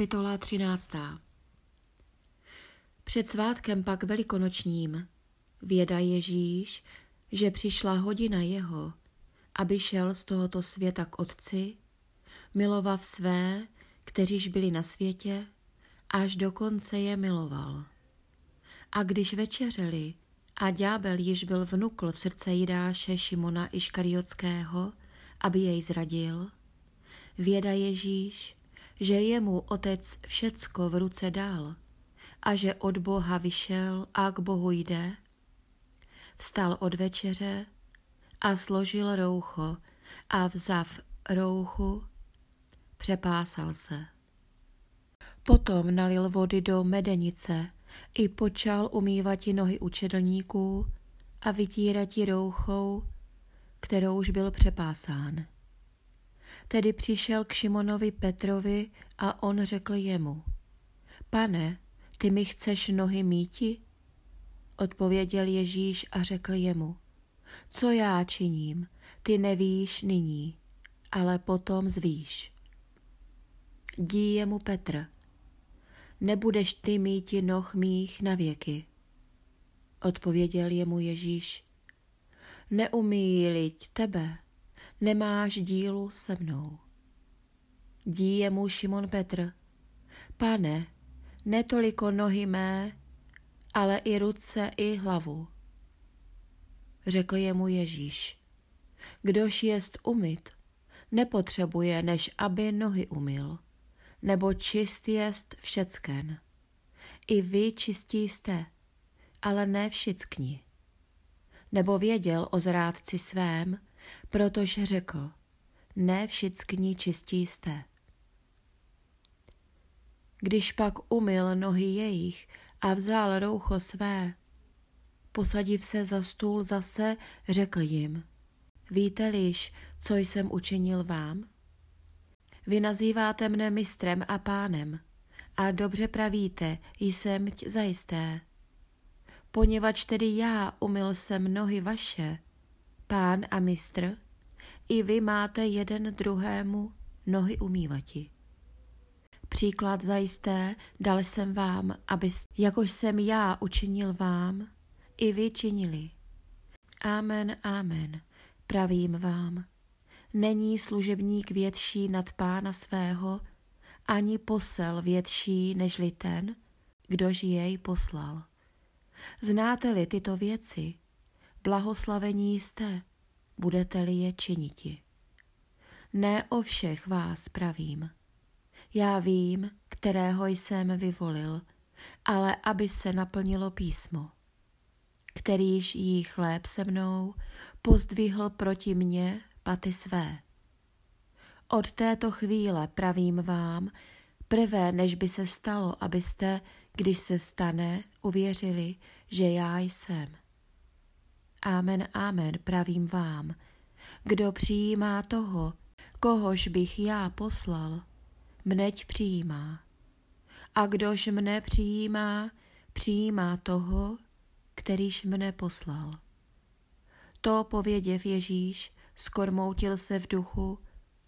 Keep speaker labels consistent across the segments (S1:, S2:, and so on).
S1: Kapitola 13. Před svátkem pak velikonočním věda Ježíš, že přišla hodina jeho, aby šel z tohoto světa k Otci, milovav své, kteříž byli na světě, až do konce je miloval. A když večeřeli a ďábel již byl vnukl v srdce Jidáše Šimona Iškariotského, aby jej zradil, věda Ježíš, že jemu otec všecko v ruce dal a že od Boha vyšel a k Bohu jde, vstal od večeře a složil roucho a vzav rouchu, přepásal se. Potom nalil vody do medenice i počal umývati nohy učedlníků a vytírati rouchou, kterou už byl přepásán. Tedy přišel k Šimonovi Petrovi a on řekl jemu, pane, ty mi chceš nohy míti? Odpověděl Ježíš a řekl jemu, co já činím, ty nevíš nyní, ale potom zvíš. Dí jemu Petr, nebudeš ty míti noh mých na věky. Odpověděl jemu Ježíš, neumí tebe, nemáš dílu se mnou. Dí jemu Šimon Petr, pane, netoliko nohy mé, ale i ruce, i hlavu. Řekl jemu Ježíš, kdož jest umyt, nepotřebuje, než aby nohy umyl, nebo čist jest všecken. I vy čistí jste, ale ne všichni. Nebo věděl o zrádci svém, protože řekl, ne všichni čistí jste. Když pak umyl nohy jejich a vzal roucho své, posadiv se za stůl zase, řekl jim, víte-liž, co jsem učinil vám? Vy nazýváte mne mistrem a pánem a dobře pravíte, jsem zajisté. Poněvadž tedy já umyl jsem nohy vaše, pán a mistr, i vy máte jeden druhému nohy umývati. Příklad zajisté dal jsem vám, aby, jakož jsem já učinil vám, i vy činili. Amen, amen, pravím vám. Není služebník větší nad pána svého, ani posel větší nežli ten, kdož jej poslal. Znáte-li tyto věci, blahoslavení jste, budete-li je činiti. Ne o všech vás pravím. Já vím, kterého jsem vyvolil, ale aby se naplnilo písmo. Kterýž jí chléb se mnou pozdvihl proti mně paty své. Od této chvíle pravím vám, prvé než by se stalo, abyste, když se stane, uvěřili, že já jsem. Amen, amen, pravím vám. Kdo přijímá toho, kohož bych já poslal, mneť přijímá. A kdož mne přijímá, přijímá toho, kterýž mne poslal. To pověděv Ježíš, skormoutil se v duchu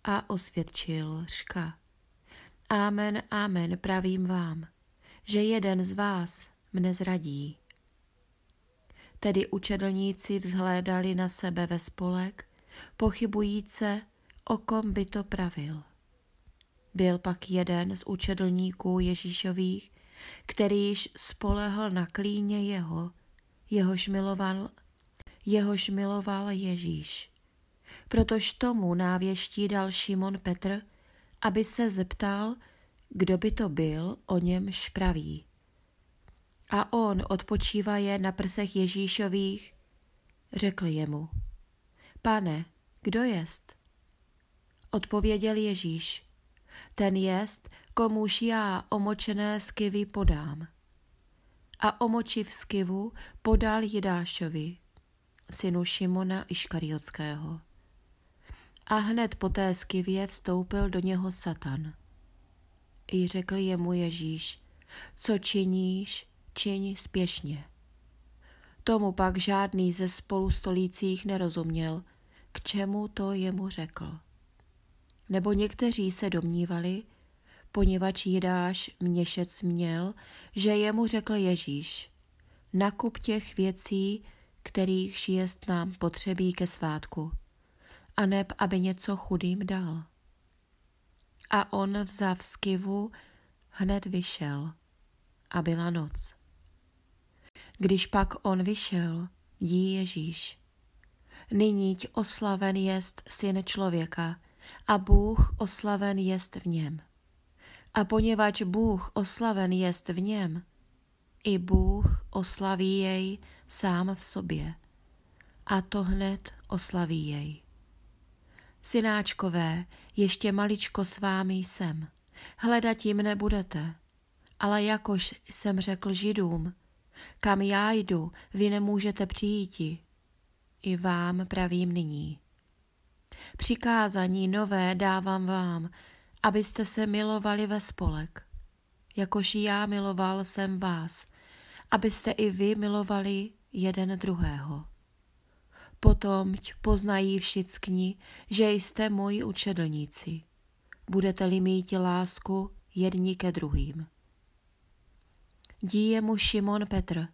S1: a osvědčil řka. Amen, amen, pravím vám, že jeden z vás mne zradí. Tedy učedlníci vzhlédali na sebe ve spolek, pochybujíce, o kom by to pravil. Byl pak jeden z učedlníků Ježíšových, kterýž spolehl na klíně jeho, jehož miloval, jehož miloval Ježíš. Protož tomu návěští dal Šimon Petr, aby se zeptal, kdo by to byl, o němž praví. A on odpočívaje na prsech Ježíšových, řekl jemu, pane, kdo jest? Odpověděl Ježíš, ten jest, komuž já omočené skivy podám. A omočiv skivu podal Jidášovi, synu Šimona Iškariotského. A hned po té skivě vstoupil do něho Satan. I řekl jemu Ježíš, co činíš, čiň spěšně. Tomu pak žádný ze spolu stolících nerozuměl, k čemu to jemu řekl. Nebo někteří se domnívali, poněvadž Jidáš měšec měl, že jemu řekl Ježíš, nakup těch věcí, kterých jest nám potřebí ke svátku, a neb, aby něco chudým dal. A on vzav skivu hned vyšel a byla noc. Když pak on vyšel, dí Ježíš. Nyní oslaven jest syn člověka a Bůh oslaven jest v něm. A poněvadž Bůh oslaven jest v něm, i Bůh oslaví jej sám v sobě. A to hned oslaví jej. Synáčkové, ještě maličko s vámi jsem, hledat jim nebudete, ale jakož jsem řekl židům, kam já jdu, vy nemůžete přijíti. I vám pravím nyní. Přikázání nové dávám vám, abyste se milovali ve spolek, jakož já miloval jsem vás, abyste i vy milovali jeden druhého. Potom poznají všichni, že jste moji učedlníci. Budete-li mít lásku jedni ke druhým. Díje mu Šimon Petr.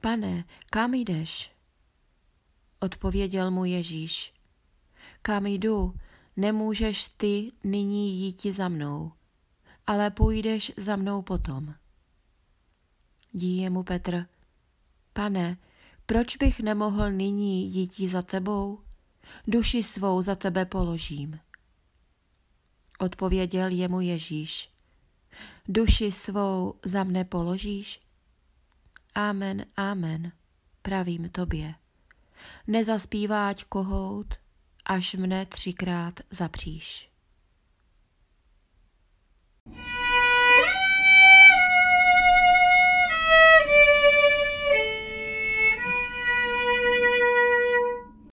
S1: Pane, kam jdeš? Odpověděl mu Ježíš. Kam jdu, nemůžeš ty nyní jít za mnou, ale půjdeš za mnou potom. Díje mu Petr. Pane, proč bych nemohl nyní jít za tebou? Duši svou za tebe položím. Odpověděl jemu Ježíš. Duši svou za mne položíš? Amen, amen, pravím tobě. Nezaspíváť kohout, až mne třikrát zapříš.